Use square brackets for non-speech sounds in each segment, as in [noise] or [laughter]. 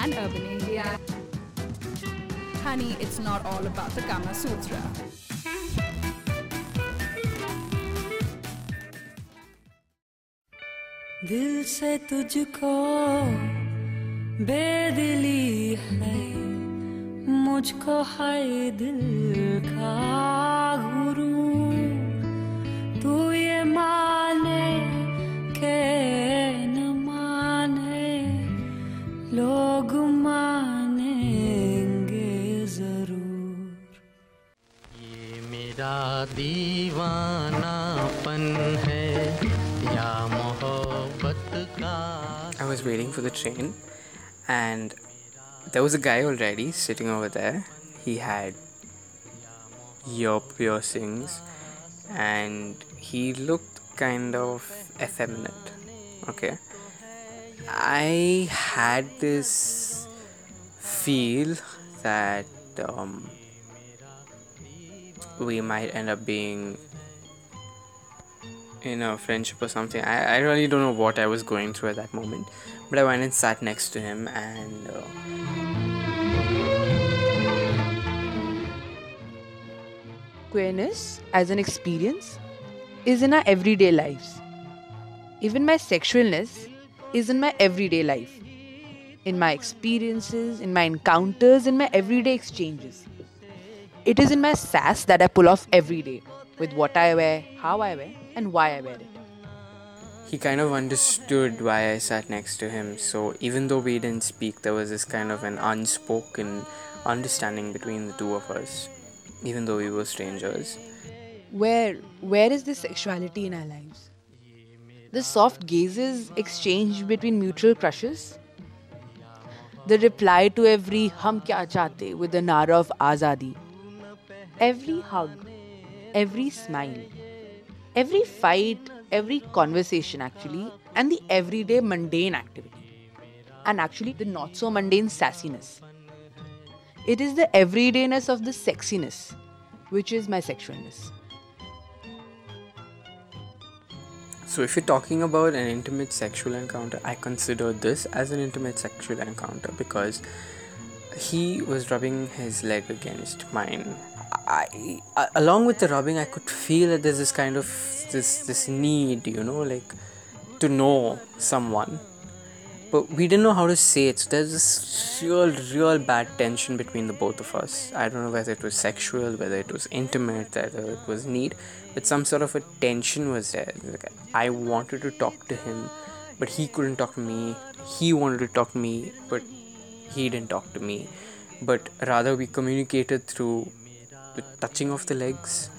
and Urban India. Honey, it's not all about the Kama Sutra. दिल से तुझको बेदिली है मुझको है दिल का was waiting for the train, and there was a guy already sitting over there. He had ear piercings, and he looked kind of effeminate. Okay. I had this feel that um, we might end up being in a friendship or something. I, I really don't know what I was going through at that moment. But I went and sat next to him and uh, queerness as an experience is in our everyday lives. Even my sexualness is in my everyday life, in my experiences, in my encounters, in my everyday exchanges. It is in my sass that I pull off every day with what I wear, how I wear, and why I wear it. he kind of understood why I sat next to him. So even though we didn't speak, there was this kind of an unspoken understanding between the two of us, even though we were strangers. Where where is this sexuality in our lives? The soft gazes exchanged between mutual crushes? The reply to every hum kya chahte with the nara of azadi. Every hug, every smile, every fight, every conversation actually, and the everyday mundane activity. And actually the not so mundane sassiness. It is the everydayness of the sexiness, which is my sexualness. So if you're talking about an intimate sexual encounter, I consider this as an intimate sexual encounter because he was rubbing his leg against mine. I, I along with the rubbing, I could feel that there's this kind of this this need, you know, like to know someone, but we didn't know how to say it. So there's this real, real bad tension between the both of us. I don't know whether it was sexual, whether it was intimate, whether it was need, but some sort of a tension was there. Like I wanted to talk to him, but he couldn't talk to me. He wanted to talk to me, but he didn't talk to me. But rather, we communicated through the touching of the legs.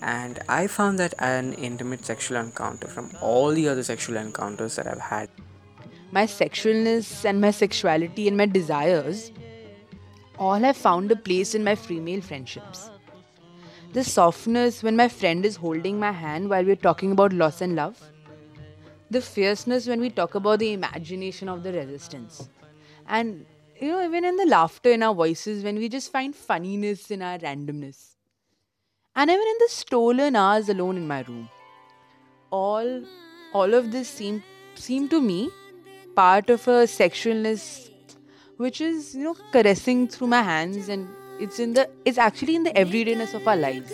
And I found that an intimate sexual encounter from all the other sexual encounters that I've had. my sexualness and my sexuality and my desires all have found a place in my female friendships. The softness when my friend is holding my hand while we're talking about loss and love. The fierceness when we talk about the imagination of the resistance. And, you know, even in the laughter in our voices when we just find funniness in our randomness. And even in the stolen hours alone in my room. All, all of this seemed seem to me part of a sexualness which is you know caressing through my hands and it's in the it's actually in the everydayness of our lives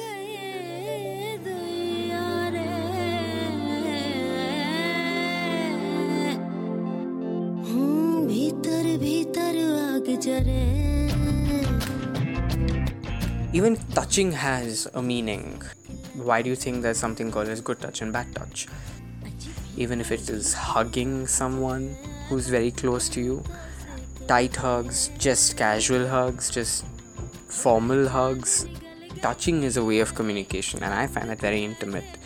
Even touching has a meaning. Why do you think there's something called as good touch and bad touch? Even if it is hugging someone who's very close to you, tight hugs, just casual hugs, just formal hugs. Touching is a way of communication, and I find it very intimate.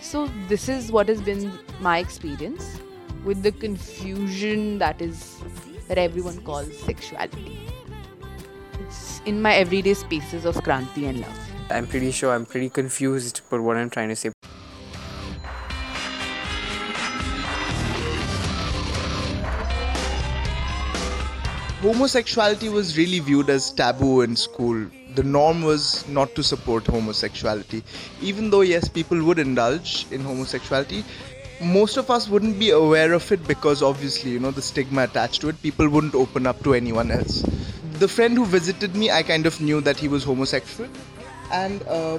so this is what has been my experience with the confusion that is that everyone calls sexuality it's in my everyday spaces of kranti and love I'm pretty sure I'm pretty confused, but what I'm trying to say. homosexuality was really viewed as taboo in school. The norm was not to support homosexuality. Even though, yes, people would indulge in homosexuality, most of us wouldn't be aware of it because obviously, you know, the stigma attached to it. People wouldn't open up to anyone else. The friend who visited me, I kind of knew that he was homosexual, and uh,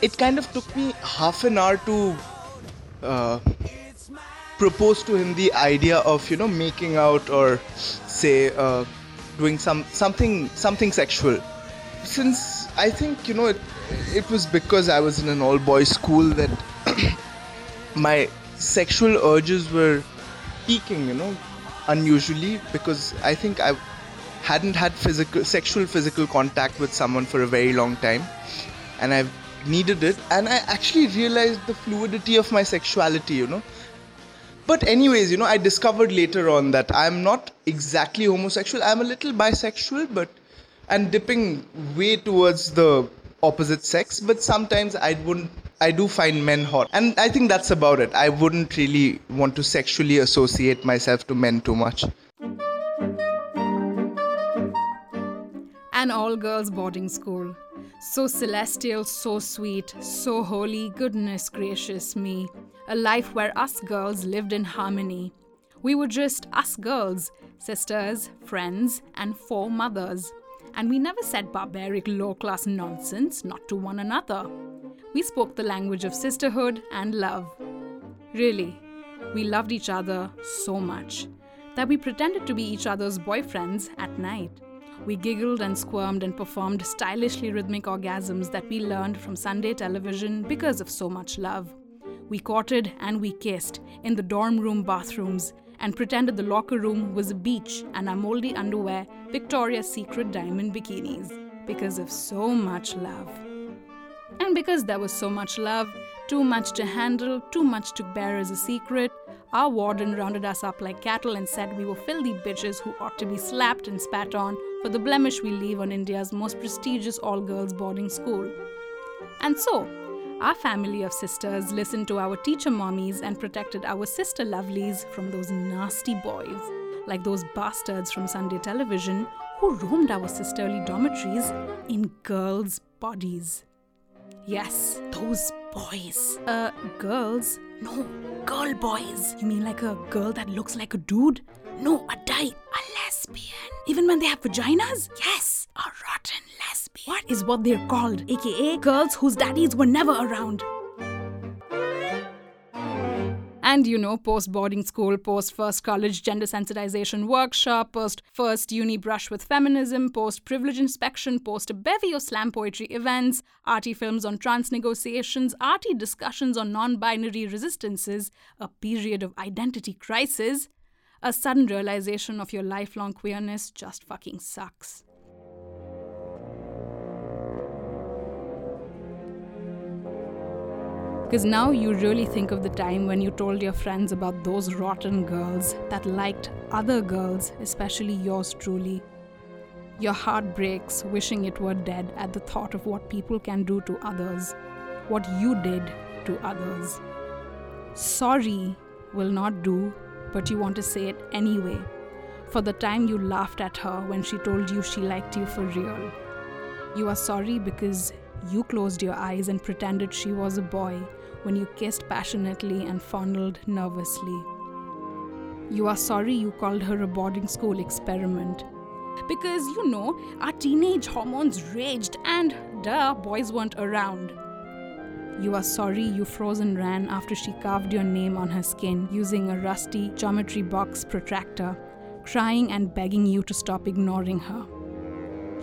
it kind of took me half an hour to uh, propose to him the idea of you know making out or say uh, doing some something something sexual. Since i think you know it, it was because i was in an all boys school that [coughs] my sexual urges were peaking you know unusually because i think i hadn't had physical sexual physical contact with someone for a very long time. And i've needed it. And i actually realized the fluidity of my sexuality you know. But anyways you know i discovered later on that i'm not exactly homosexual. I'm a little bisexual but and dipping way towards the opposite sex. But sometimes i wouldn't i do find men hot. And i think that's about it. I wouldn't really want to sexually associate myself to men too much An all girls boarding school. So celestial, so sweet, so holy, goodness gracious me. A life where us girls lived in harmony. We were just us girls, sisters, friends, and four mothers. And we never said barbaric low class nonsense, not to one another. We spoke the language of sisterhood and love. Really, we loved each other so much that we pretended to be each other's boyfriends at night. We giggled and squirmed and performed stylishly rhythmic orgasms that we learned from Sunday television because of so much love. We courted and we kissed in the dorm room bathrooms and pretended the locker room was a beach and our moldy underwear Victoria's Secret diamond bikinis because of so much love. And because there was so much love, too much to handle, too much to bear as a secret, our warden rounded us up like cattle and said we were filthy bitches who ought to be slapped and spat on for the blemish we leave on India's most prestigious all girls boarding school. And so, our family of sisters listened to our teacher mommies and protected our sister lovelies from those nasty boys, like those bastards from Sunday television who roamed our sisterly dormitories in girls' bodies. Yes, those boys. Uh, girls? No, girl boys. You mean like a girl that looks like a dude? No, a dyke. A lesbian. Even when they have vaginas? Yes, a rotten lesbian. What is what they're called? AKA girls whose daddies were never around. And you know, post boarding school, post first college gender sensitization workshop, post first uni brush with feminism, post privilege inspection, post a bevy of slam poetry events, arty films on trans negotiations, arty discussions on non binary resistances, a period of identity crisis, a sudden realization of your lifelong queerness just fucking sucks. Because now you really think of the time when you told your friends about those rotten girls that liked other girls, especially yours truly. Your heart breaks wishing it were dead at the thought of what people can do to others, what you did to others. Sorry will not do, but you want to say it anyway. For the time you laughed at her when she told you she liked you for real. You are sorry because you closed your eyes and pretended she was a boy when you kissed passionately and fondled nervously. You are sorry you called her a boarding school experiment. Because, you know, our teenage hormones raged and, duh, boys weren't around. You are sorry you froze and ran after she carved your name on her skin using a rusty geometry box protractor, crying and begging you to stop ignoring her.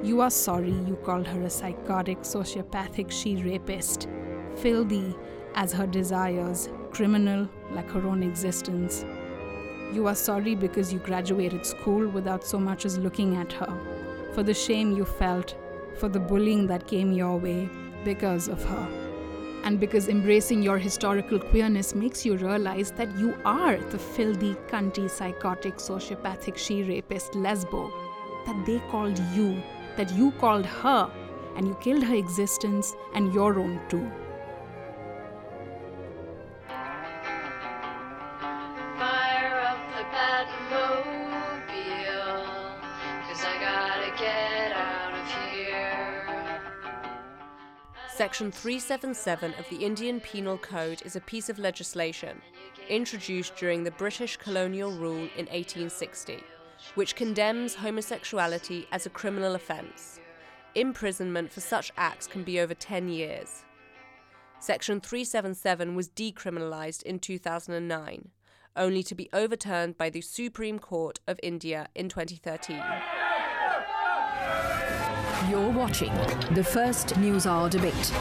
You are sorry you called her a psychotic, sociopathic she rapist, filthy as her desires, criminal like her own existence. You are sorry because you graduated school without so much as looking at her, for the shame you felt, for the bullying that came your way because of her. And because embracing your historical queerness makes you realize that you are the filthy, cunty, psychotic, sociopathic she rapist lesbo that they called you, that you called her, and you killed her existence and your own too. Section 377 of the Indian Penal Code is a piece of legislation introduced during the British colonial rule in 1860, which condemns homosexuality as a criminal offence. Imprisonment for such acts can be over 10 years. Section 377 was decriminalised in 2009, only to be overturned by the Supreme Court of India in 2013. You're watching the first News Hour debate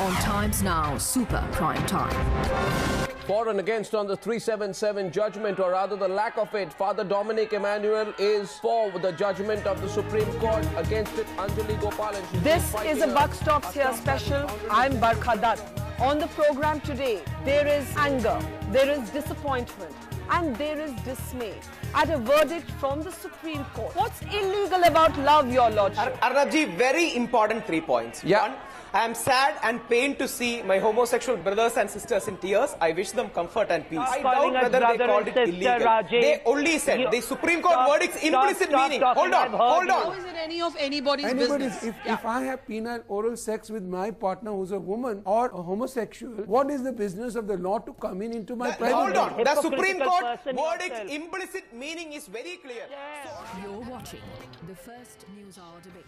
on Times Now Super Prime Time. For and against on the 377 judgment, or rather the lack of it, Father Dominic Emmanuel is for the judgment of the Supreme Court. Against it, Anjali Gopalan. And This is a Buck Stops Here special. I'm Barkha Dutt. On the program today, there is anger, there is disappointment, and there is dismay at a verdict from the Supreme Court. What's illegal about love, Your Lordship? Arnabji, very important three points. Yeah. One, I am sad and pained to see my homosexual brothers and sisters in tears. I wish them comfort and peace. I doubt calling us whether they called it sister, illegal. Rajesh. They only said You- the Supreme Court Stop, verdict's implicit stop meaning. talking. Hold on, hold on. How is it any of anybody's Anybody's, business? if, if I have penile oral sex with my partner who's a woman or a homosexual, what is the business of the law to come in into my private Hold on. The Supreme Court person verdict's yourself. implicit meaning is very clear. You're watching the first News Hour debate.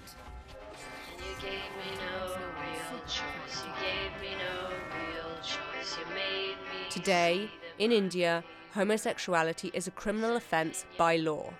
Today, in India, homosexuality is a criminal offence by law.